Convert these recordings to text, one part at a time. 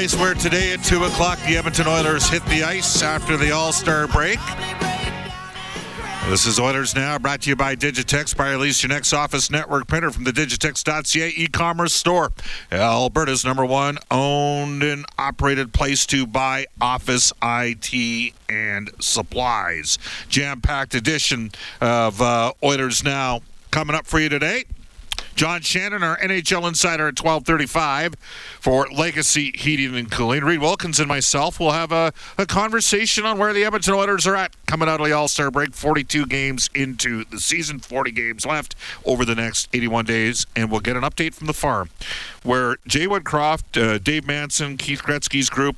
Place, where today at 2 o'clock the Edmonton Oilers hit the ice after the All Star break. This is Oilers Now, brought to you by Digitex. Lease your next office network printer from the Digitex.ca e-commerce store. Alberta's number one owned and operated place to buy office IT and supplies. Jam-packed edition of uh, Oilers Now coming up for you today. John Shannon, our NHL insider at 1235 for Legacy Heating and Cooling. Reid Wilkins and myself will have a, a conversation on where the Edmonton Oilers are at coming out of the All-Star break. 42 games into the season, 40 games left over the next 81 days, and we'll get an update from the farm where Jay Woodcroft, uh, Dave Manson, Keith Gretzky's group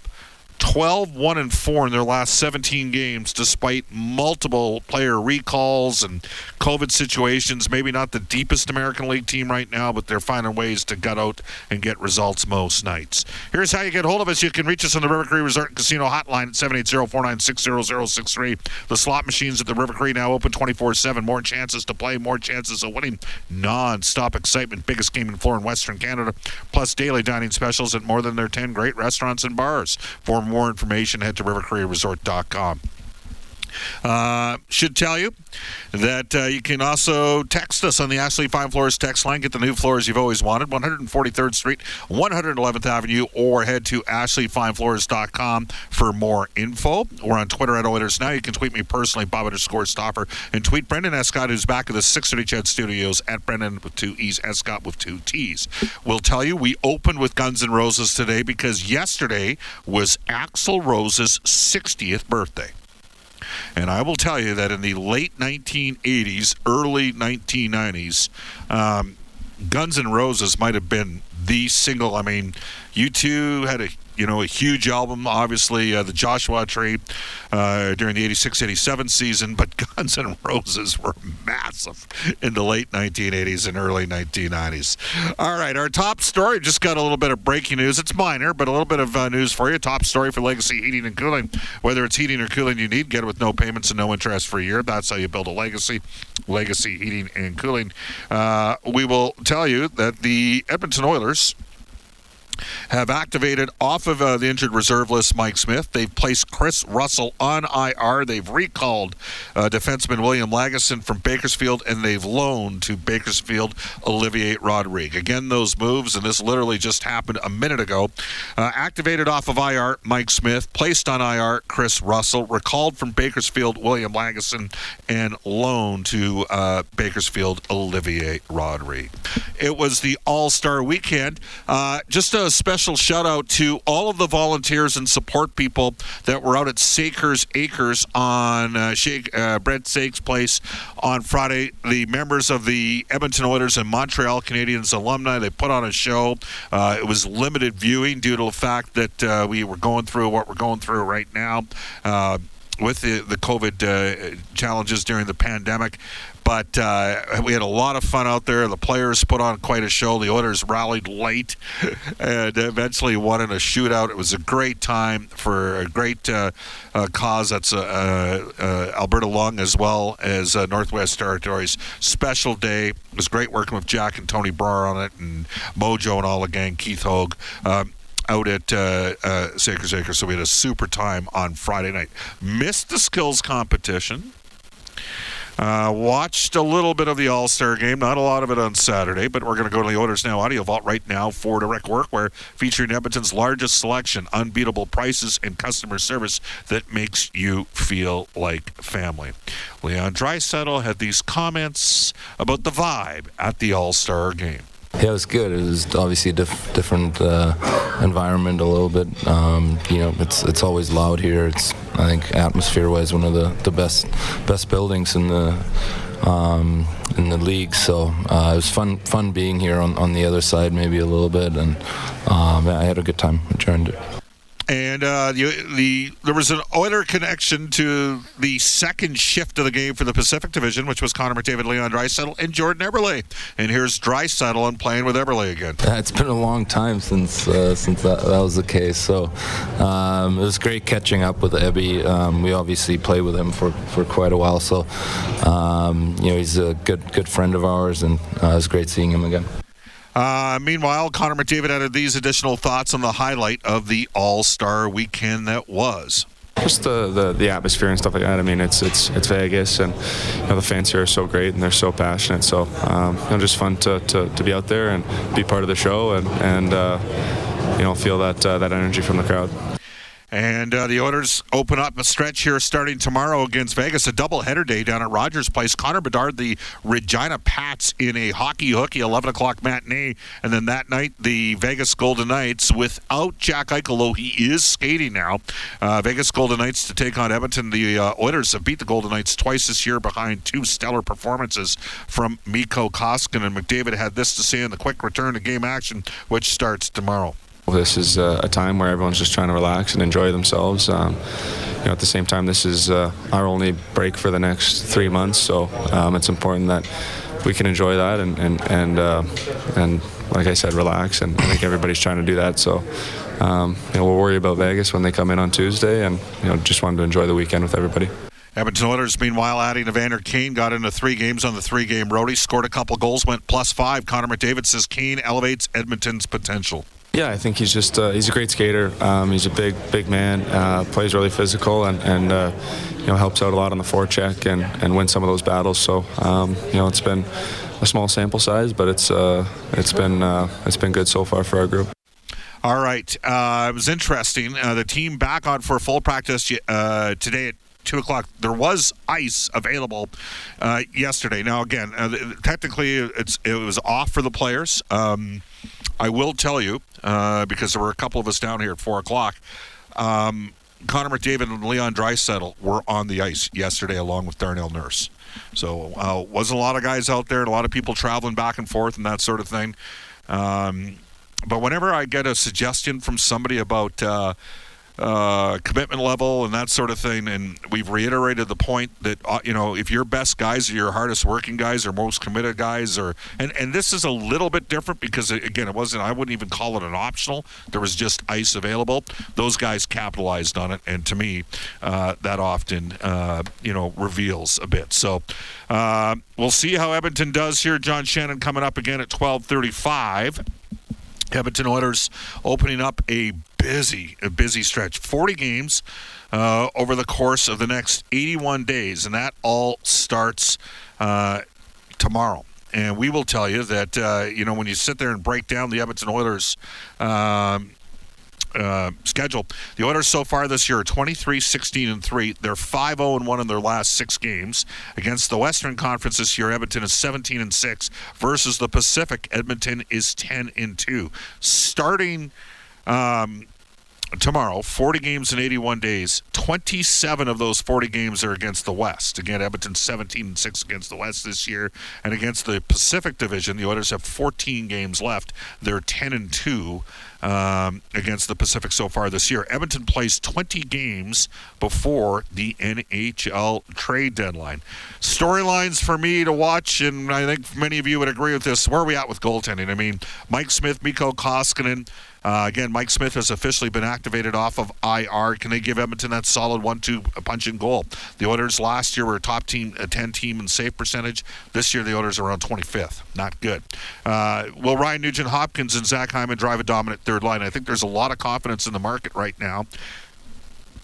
12 1 and 4 in their last 17 games despite multiple player recalls and covid situations. Maybe not the deepest american league team right now but they're finding ways to gut out and get results most nights. Here's how you get hold of us. You can reach us on the river cree resort and casino hotline at 780-496-0063 the slot machines at the river cree now open 24-7 more chances to play more chances of winning. Non-stop excitement. Biggest game in floor in western canada. Plus daily dining specials at more than their 10 great restaurants and bars. For more information, head to rivercreeresort.com. Uh, should tell you that uh, you can also text us on the Ashley Fine Floors text line. Get the new floors you've always wanted, 143rd Street, 111th Avenue, or head to ashleyfinefloors.com for more info. We're on Twitter at Oilers Now. You can tweet me personally, Bob underscore Stauffer, and tweet Brendan Escott, who's back at the 630 Ched Studios at Brendan with two E's, Escott with two T's. We'll tell you we opened with Guns N' Roses today because yesterday was Axl Rose's 60th birthday. And I will tell you that in the late 1980s, early 1990s, um, Guns N' Roses might have been the single. I mean, U2 had a you know a huge album, obviously uh, the Joshua Tree uh, during the 86-87 season, but Guns N' Roses were massive in the late 1980s and early 1990s. All right, our top story just got a little bit of breaking news. It's minor, but a little bit of uh, news for you. Top story for Legacy Heating and Cooling. Whether it's heating or cooling you need, get it with no payments and no interest for a year. That's how you build a legacy. Legacy Heating and Cooling. Uh, we will tell you that the Edmonton Oilers have activated off of uh, the injured reserve list Mike Smith. They've placed Chris Russell on IR. They've recalled uh, defenseman William Lagesson from Bakersfield, and they've loaned to Bakersfield Olivier Rodrigue. Again, those moves, and this literally just happened a minute ago. Uh, activated off of IR Mike Smith, placed on IR Chris Russell, recalled from Bakersfield William Lagesson, and loaned to uh, Bakersfield Olivier Rodrigue. It was the All Star Weekend. Uh, just a special shout out to all of the volunteers and support people that were out at Sakers Acres on uh, Shake, uh, Sake's place on Friday. The members of the Edmonton Oilers and Montreal Canadiens alumni they put on a show. Uh, it was limited viewing due to the fact that uh, we were going through what we're going through right now uh, with the, the COVID uh, challenges during the pandemic. But uh, we had a lot of fun out there. The players put on quite a show. The Oilers rallied late and eventually won in a shootout. It was a great time for a great uh, uh, cause. That's uh, uh, Alberta Lung as well as uh, Northwest Territories. Special day. It was great working with Jack and Tony Brar on it and Mojo and all the gang, Keith Hogue. Um, out at uh, uh, Acres. So we had a super time on Friday night. Missed the skills competition. Uh, watched a little bit of the All Star game, not a lot of it on Saturday, but we're going to go to the Oilers Now Audio Vault right now for direct workwear, featuring Edmonton's largest selection, unbeatable prices, and customer service that makes you feel like family. Leon Draisaitl had these comments about the vibe at the All Star game. Yeah, it was good. It was obviously a diff- different uh, environment a little bit. Um, you know, it's it's always loud here. It's I think atmosphere-wise one of the, the best best buildings in the um, in the league. So uh, it was fun fun being here on, on the other side maybe a little bit, and um, I had a good time. Enjoyed it and uh, the, the there was an Oiler connection to the second shift of the game for the Pacific Division, which was Connor McDavid, Leon Draisaitl, and Jordan Eberle. And here's Draisaitl and playing with Eberle again. Yeah, it's been a long time since uh, since that, that, was the case. So um, it was great catching up with Ebby. Um, we obviously played with him for, for quite a while, so um, you know he's a good good friend of ours, and uh, it was great seeing him again. Uh, meanwhile, Connor McDavid added these additional thoughts on the highlight of the All Star weekend that was. Just the, the, the atmosphere and stuff like that. I mean, it's it's it's Vegas, and you know the fans here are so great and they're so passionate. So um, you know, just fun to, to, to, be out there and be part of the show and and uh, you know feel that uh, that energy from the crowd. And uh, the Oilers open up a stretch here starting tomorrow against Vegas, a doubleheader day down at Rogers Place. Connor Bedard, the Regina Pats in a hockey hooky 11 o'clock matinee. And then that night, the Vegas Golden Knights without Jack Eichel, though he is skating now. Uh, Vegas Golden Knights to take on Edmonton. The uh, Oilers have beat the Golden Knights twice this year behind two stellar performances from Mikko Koskinen. And McDavid had this to say in the quick return to game action, which starts tomorrow. This is uh, a time where everyone's just trying to relax and enjoy themselves. Um, you know, at the same time, this is uh, our only break for the next three months, so um, it's important that we can enjoy that and and and, uh, and like I said, relax. And I think everybody's trying to do that. So. Um, you know, we'll worry about Vegas when they come in on Tuesday, and you know, just wanted to enjoy the weekend with everybody. Edmonton Oilers, meanwhile, adding Evander Kane, got into three games on the three-game roadie, scored a couple goals, went plus five. Connor McDavid says Kane elevates Edmonton's potential. Yeah, I think he's just uh, he's a great skater. Um, he's a big big man. Uh, plays really physical and and uh, you know helps out a lot on the forecheck and and win some of those battles. So um, you know it's been a small sample size, but it's uh, it's been uh, it's been good so far for our group. All right, uh, it was interesting. the team back on for full practice today at two o'clock. There was ice available uh, yesterday. Now, again, uh, technically, it's it was off for the players. Um, I will tell you uh, because there were a couple of us down here at four o'clock. Um, Connor McDavid and Leon Draisaitl were on the ice yesterday along with Darnell Nurse. So uh, wasn't a lot of guys out there, and a lot of people traveling back and forth and that sort of thing. Um, but whenever I get a suggestion from somebody about uh, commitment level and that sort of thing. And we've reiterated the point that uh, you know if your best guys are your hardest working guys or most committed guys, or and and this is a little bit different because again it wasn't I wouldn't even call it an optional. There was just ice available. Those guys capitalized on it, and to me, uh, that often uh, you know reveals a bit. So uh, we'll see how Edmonton does here. John Shannon coming up again at twelve thirty five. Edmonton Oilers opening up a busy, a busy stretch. 40 games uh, over the course of the next 81 days, and that all starts uh, tomorrow. And we will tell you that uh, you know when you sit there and break down the Edmonton Oilers. Um, uh, schedule. The Oilers so far this year are 23 16 and 3. They're 5 0 and 1 in their last six games. Against the Western Conference this year, Edmonton is 17 and 6 versus the Pacific. Edmonton is 10 and 2. Starting um, tomorrow, 40 games in 81 days. 27 of those 40 games are against the West. Again, Edmonton 17 and 6 against the West this year, and against the Pacific Division, the Oilers have 14 games left. They're 10 and 2 um, against the Pacific so far this year. Edmonton plays 20 games before the NHL trade deadline. Storylines for me to watch, and I think many of you would agree with this. Where are we at with goaltending? I mean, Mike Smith, Mikko Koskinen. Uh, again, Mike Smith has officially been activated off of IR. Can they give Edmonton that solid one-two punch and goal? The Oilers last year were a top team, a 10 team in save percentage. This year, the Oilers are around 25th. Not good. Uh, will Ryan Nugent Hopkins and Zach Hyman drive a dominant third line? I think there's a lot of confidence in the market right now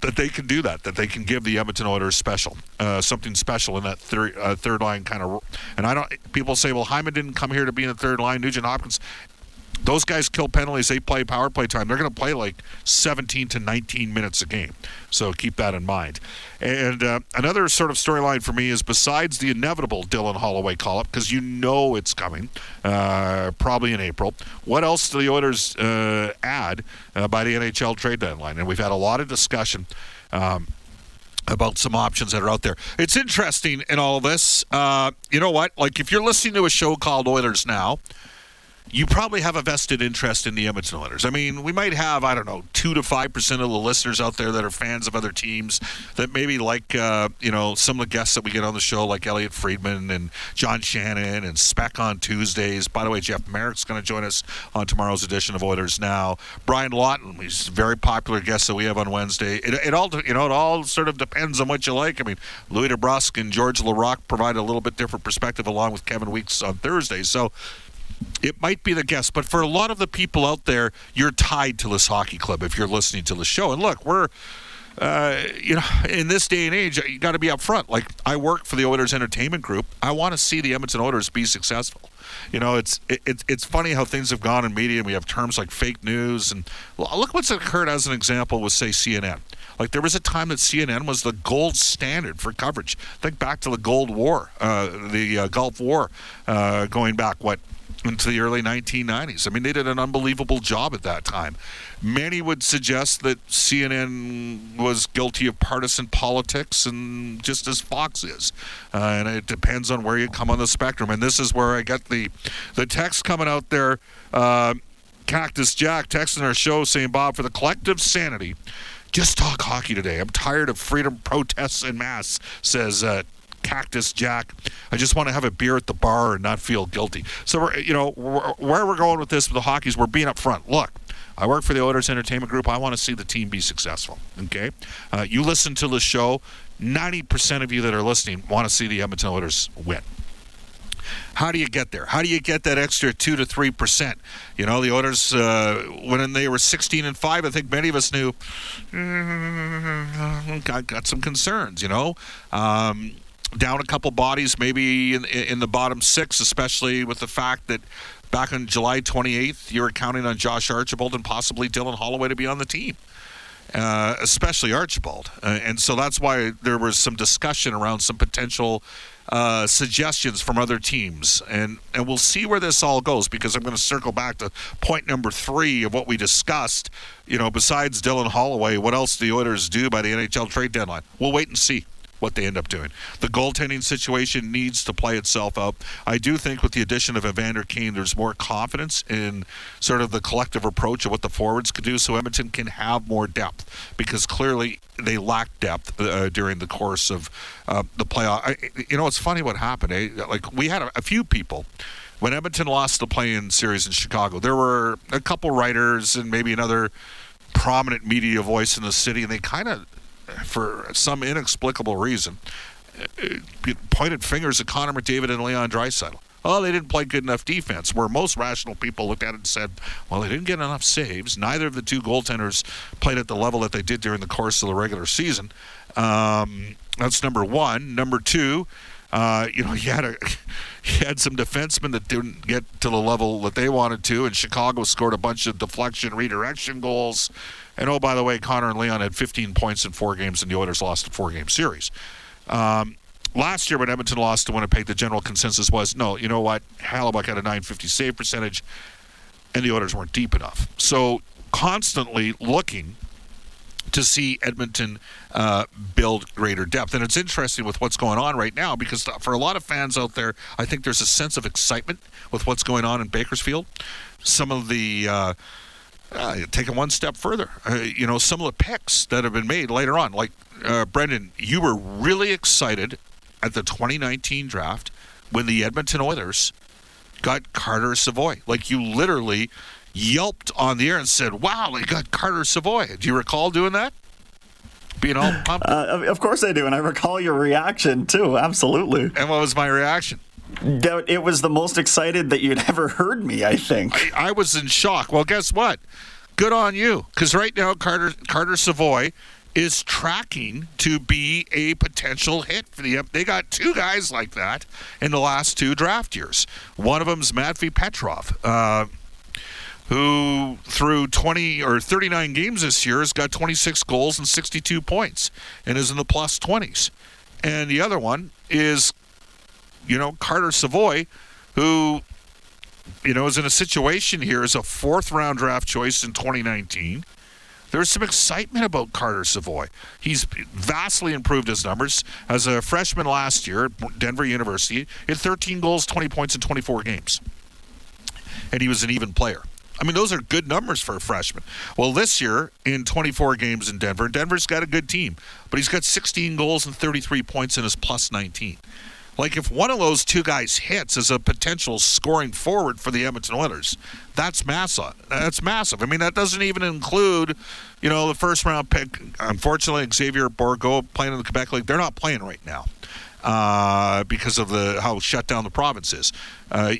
that they can do that, that they can give the Edmonton Oilers special, uh, something special in that third uh, third line kind of. And I don't. People say, well, Hyman didn't come here to be in the third line. Nugent Hopkins those guys kill penalties. They play power play time. They're going to play like 17 to 19 minutes a game. So keep that in mind. And uh, another sort of storyline for me is besides the inevitable Dylan Holloway call up, because you know it's coming, uh, probably in April. What else do the Oilers uh, add uh, by the NHL trade deadline? And we've had a lot of discussion. Um, about some options that are out there. It's interesting in all this. Uh, you know what? Like if you're listening to a show called Oilers Now, you probably have a vested interest in the Edmonton Oilers. I mean, we might have, I don't know, 2 to 5% of the listeners out there that are fans of other teams that maybe like, uh, you know, some of the guests that we get on the show, like Elliotte Friedman and John Shannon and Spec on Tuesdays. By the way, Jeff Marek's going to join us on tomorrow's edition of Oilers Now. Brian Lawton, he's a very popular guest that we have on Wednesday. It, it all, you know, it all sort of depends on what you like. I mean, Louis DeBrusk and George Laraque provide a little bit different perspective along with Kevin Weeks on Thursday. So, it might be the guest, but for a lot of the people out there, you're tied to this hockey club if you're listening to the show. And look, we're. Uh, you know, in this day and age, you got to be upfront. Like I work for the Oilers Entertainment Group. I want to see the Edmonton Oilers be successful. You know, it's it, it's funny how things have gone in media. and We have terms like fake news, and look what's occurred as an example with say CNN. Like there was a time that CNN was the gold standard for coverage. Think back to the Gold War, uh, the uh, Gulf War, uh, going back what into the early 1990s. I mean, they did an unbelievable job at that time. Many would suggest that CNN was guilty of partisan politics, and just as Fox is. Uh, and it depends on where you come on the spectrum. And this is where I get the the text coming out there. Uh, Cactus Jack texting our show saying, Bob, for the collective sanity, just talk hockey today. I'm tired of freedom protests and masse, says uh, Cactus Jack. I just want to have a beer at the bar and not feel guilty. So, we're, you know, we're, where we're going with this with the hockey is we're being upfront. Look, I work for the Oilers Entertainment Group. I want to see the team be successful. Okay, uh, you listen to the show. Ninety percent of you that are listening want to see the Edmonton Oilers win. How do you get there? How do you get that extra two to three percent? You know, the Oilers uh, when they were sixteen and five, I think many of us knew mm, got got some concerns. You know. Um, down a couple bodies, maybe in, in the bottom six, especially with the fact that back on July 28th, you were counting on Josh Archibald and possibly Dylan Holloway to be on the team. Uh, especially Archibald. Uh, and so that's why there was some discussion around some potential uh, suggestions from other teams. And, and we'll see where this all goes because I'm going to circle back to point number three of what we discussed. You know, besides Dylan Holloway, what else do the Oilers do by the NHL trade deadline? We'll wait and see what they end up doing. The goaltending situation needs to play itself out. I do think with the addition of Evander Kane, there's more confidence in sort of the collective approach of what the forwards could do, so Edmonton can have more depth because clearly they lacked depth uh, during the course of uh, the playoff. I, you know, it's funny what happened. Eh? Like we had a, a few people when Edmonton lost the play-in series in Chicago. There were a couple writers and maybe another prominent media voice in the city, and they kind of for some inexplicable reason, uh, pointed fingers at Connor McDavid and Leon Draisaitl. Oh, they didn't play good enough defense. Where most rational people looked at it and said, well, they didn't get enough saves. Neither of the two goaltenders played at the level that they did during the course of the regular season. Um, that's number one. Number two, uh, you know, you had a you had some defensemen that didn't get to the level that they wanted to, and Chicago scored a bunch of deflection, redirection goals. And oh, by the way, Connor and Leon had 15 points in four games, and the Oilers lost a four-game series. Um, last year, when Edmonton lost to Winnipeg, the general consensus was, no, you know what? Hellebuyck had a 950 save percentage, and the Oilers weren't deep enough. So constantly looking to see Edmonton uh, build greater depth. And it's interesting with what's going on right now because for a lot of fans out there, I think there's a sense of excitement with what's going on in Bakersfield. Some of the uh, uh, take it one step further. Uh, you know, some of the picks that have been made later on, like uh, Brendan, you were really excited at the 2019 draft when the Edmonton Oilers got Carter Savoie. Like you literally yelped on the air and said, "Wow, they got Carter Savoie." Do you recall doing that? Being all pumped. Uh, of course I do, and I recall your reaction too. Absolutely. And what was my reaction? It was the most excited that you'd ever heard me. I think. I, I was in shock. Well, guess what? Good on you, because right now Carter Carter Savoie is tracking to be a potential hit for the. They got two guys like that in the last two draft years. One of them's Matvey Petrov. Uh, who through 20 or 39 games this year has got 26 goals and 62 points and is in the plus 20s. And the other one is, you know, Carter Savoie, who, you know, is in a situation here as a fourth round draft choice in 2019. There's some excitement about Carter Savoie. He's vastly improved his numbers as a freshman last year at Denver University. He had 13 goals, 20 points in 24 games. And he was an even player. I mean, those are good numbers for a freshman. Well, this year in 24 games in Denver, Denver's got a good team, but he's got 16 goals and 33 points in his plus 19. Like if one of those two guys hits as a potential scoring forward for the Edmonton Oilers, that's massive. That's massive. I mean, that doesn't even include, you know, the first round pick. Unfortunately, Xavier Bourgault playing in the Quebec League. They're not playing right now uh, because of the how shut down the province is. Uh,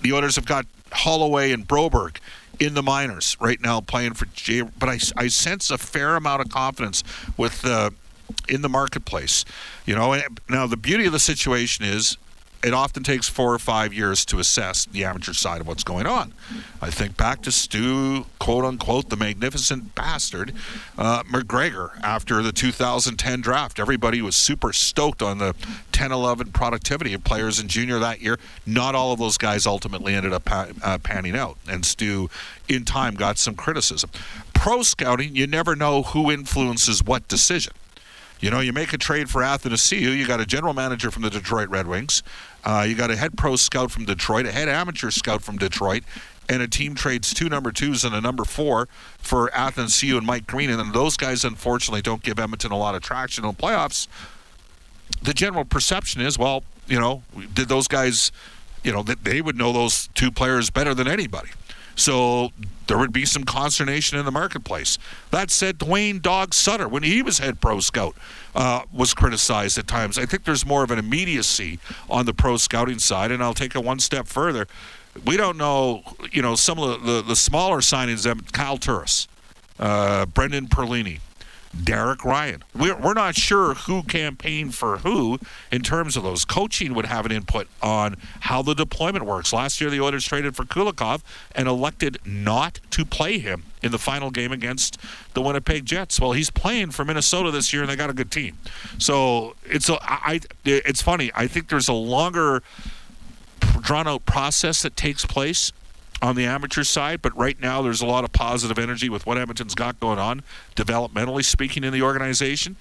the Oilers have got Holloway and Broberg in the minors right now playing for Jay. But I, I sense a fair amount of confidence with uh, in the marketplace. You know, now the beauty of the situation is it often takes four or five years to assess the amateur side of what's going on. I think back to Stu, quote unquote, the magnificent bastard, uh, MacGregor after the 2010 draft. Everybody was super stoked on the 10 11 productivity of players in junior that year. Not all of those guys ultimately ended up pa- uh, panning out, and Stu, in time, got some criticism. Pro scouting, you never know who influences what decision. You know, you make a trade for Athanasiu, you got a general manager from the Detroit Red Wings, uh, you got a head pro scout from Detroit, a head amateur scout from Detroit, and a team trades two number twos and a number four for Athanasiu and Mike Green, and those guys unfortunately don't give Edmonton a lot of traction in the playoffs. The general perception is, well, you know, did those guys, you know, that they would know those two players better than anybody. So there would be some consternation in the marketplace. That said, Duane Dog Sutter, when he was head pro scout, uh, was criticized at times. I think there's more of an immediacy on the pro scouting side, and I'll take it one step further. We don't know, you know, some of the, the, the smaller signings, Kyle Turris, uh, Brendan Perlini, Derek Ryan. We're, we're not sure who campaigned for who in terms of those. Coaching would have an input on how the deployment works. Last year, the Oilers traded for Kulikov and elected not to play him in the final game against the Winnipeg Jets. Well, he's playing for Minnesota this year, and they got a good team. So it's a, I, it's funny. I think there's a longer drawn out process that takes place on the amateur side, but right now there's a lot of positive energy with what Edmonton's got going on, developmentally speaking, in the organization.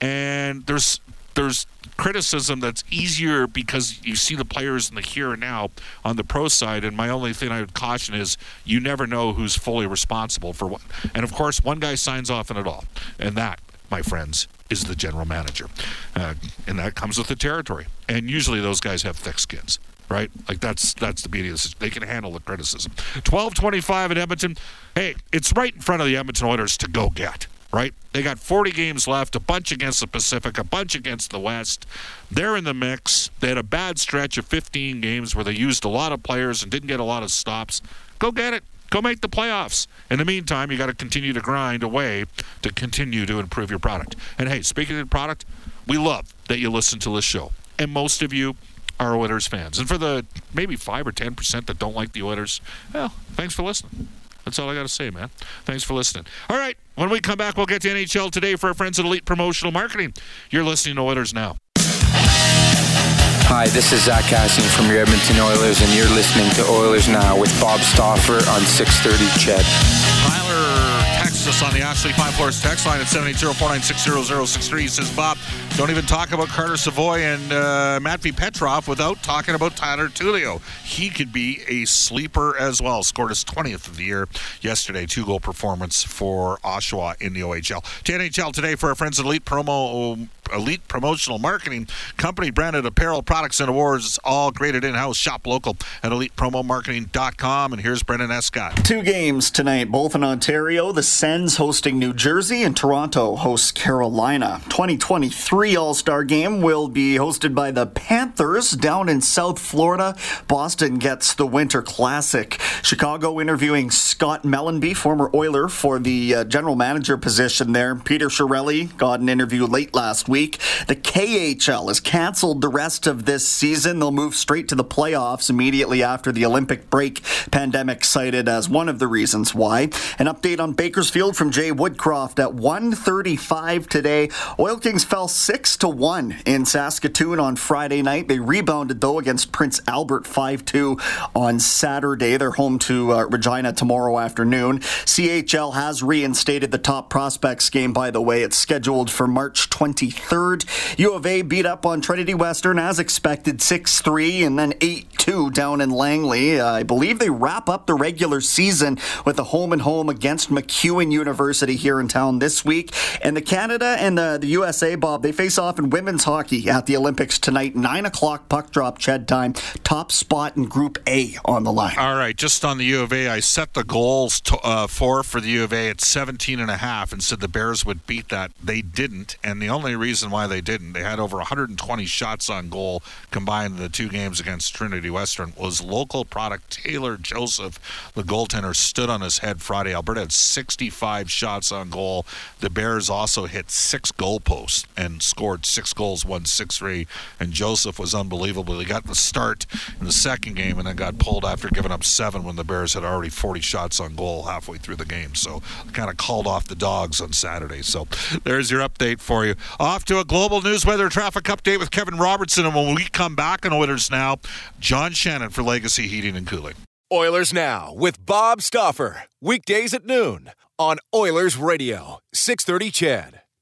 And there's there's criticism that's easier because you see the players in the here and now on the pro side. And my only thing I would caution is you never know who's fully responsible for what. And of course, one guy signs off on it all, and that, my friends, is the general manager, uh, and that comes with the territory. And usually those guys have thick skins right? Like that's that's the beauty of this. They can handle the criticism. Twelve twenty-five at Edmonton. Hey, it's right in front of the Edmonton Oilers to go get. right? They got 40 games left, a bunch against the Pacific, a bunch against the West. They're in the mix. They had a bad stretch of 15 games where they used a lot of players and didn't get a lot of stops. Go get it. Go make the playoffs. In the meantime, you got to continue to grind away to continue to improve your product. And hey, speaking of product, we love that you listen to this show. And most of you are Oilers fans. And for the maybe 5 or 10% that don't like the Oilers, well, thanks for listening. That's all I got to say, man. Thanks for listening. All right, when we come back, we'll get to NHL today for our friends at Elite Promotional Marketing. You're listening to Oilers Now. Hi, this is Zack Kassian from your Edmonton Oilers, and you're listening to Oilers Now with Bob Stauffer on 630 CHED. Tyler us on the Ashley Fine Floors text line at 780-496-0063. Says, Bob, don't even talk about Carter Savoie and uh, Matvey Petrov without talking about Tyler Tullio. He could be a sleeper as well. Scored his 20th of the year yesterday. Two-goal performance for Oshawa in the OHL. To NHL today for our friends at Elite Promo elite promotional marketing company branded apparel products and awards all graded in-house. Shop local at elitepromomarketing.com and here's brendan escott. Two games tonight both in ontario. The sens hosting new jersey and toronto hosts carolina. 2023 all-star game will be hosted by the panthers down in south florida. Boston gets the winter classic. Chicago interviewing scott mellanby former oiler for the uh, general manager position there. Peter Chiarelli got an interview late last week week. The KHL has canceled the rest of this season. They'll move straight to the playoffs immediately after the Olympic break. Pandemic cited as one of the reasons why. An update on Bakersfield from Jay Woodcroft at 1:35 today. Oil Kings fell six to one in Saskatoon on Friday night. They rebounded though against Prince Albert 5-2 on Saturday. They're home to uh, Regina tomorrow afternoon. CHL has reinstated the top prospects game. By the way, it's scheduled for March 23rd third. U of A beat up on Trinity Western as expected 6 3 and then 8 2 down in Langley. Uh, I believe they wrap up the regular season with a home and home against MacEwan University here in town this week. And the Canada and the, the USA, Bob, they face off in women's hockey at the Olympics tonight. 9 o'clock puck drop CHED time. Top spot in Group A on the line. All right, just on the U of A, I set the goals to, uh, for for the U of A at 17 and a half and said the Bears would beat that. They didn't, and the only reason reason why they didn't. They had over 120 shots on goal combined in the two games against Trinity Western. Was local product Taylor Joseph, the goaltender, stood on his head Friday. Alberta had 65 shots on goal. The Bears also hit six goalposts and scored six goals, won 6 3. And Joseph was unbelievable. He got the start in the second game and then got pulled after giving up seven when the Bears had already 40 shots on goal halfway through the game. So kind of called off the dogs on Saturday. So there's your update for you. Off to a global news weather traffic update with Kevin Robertson. And when we come back on Oilers Now, John Shannon for Legacy Heating and Cooling. Oilers Now with Bob Stauffer. Weekdays at noon on Oilers Radio, 630 CHED.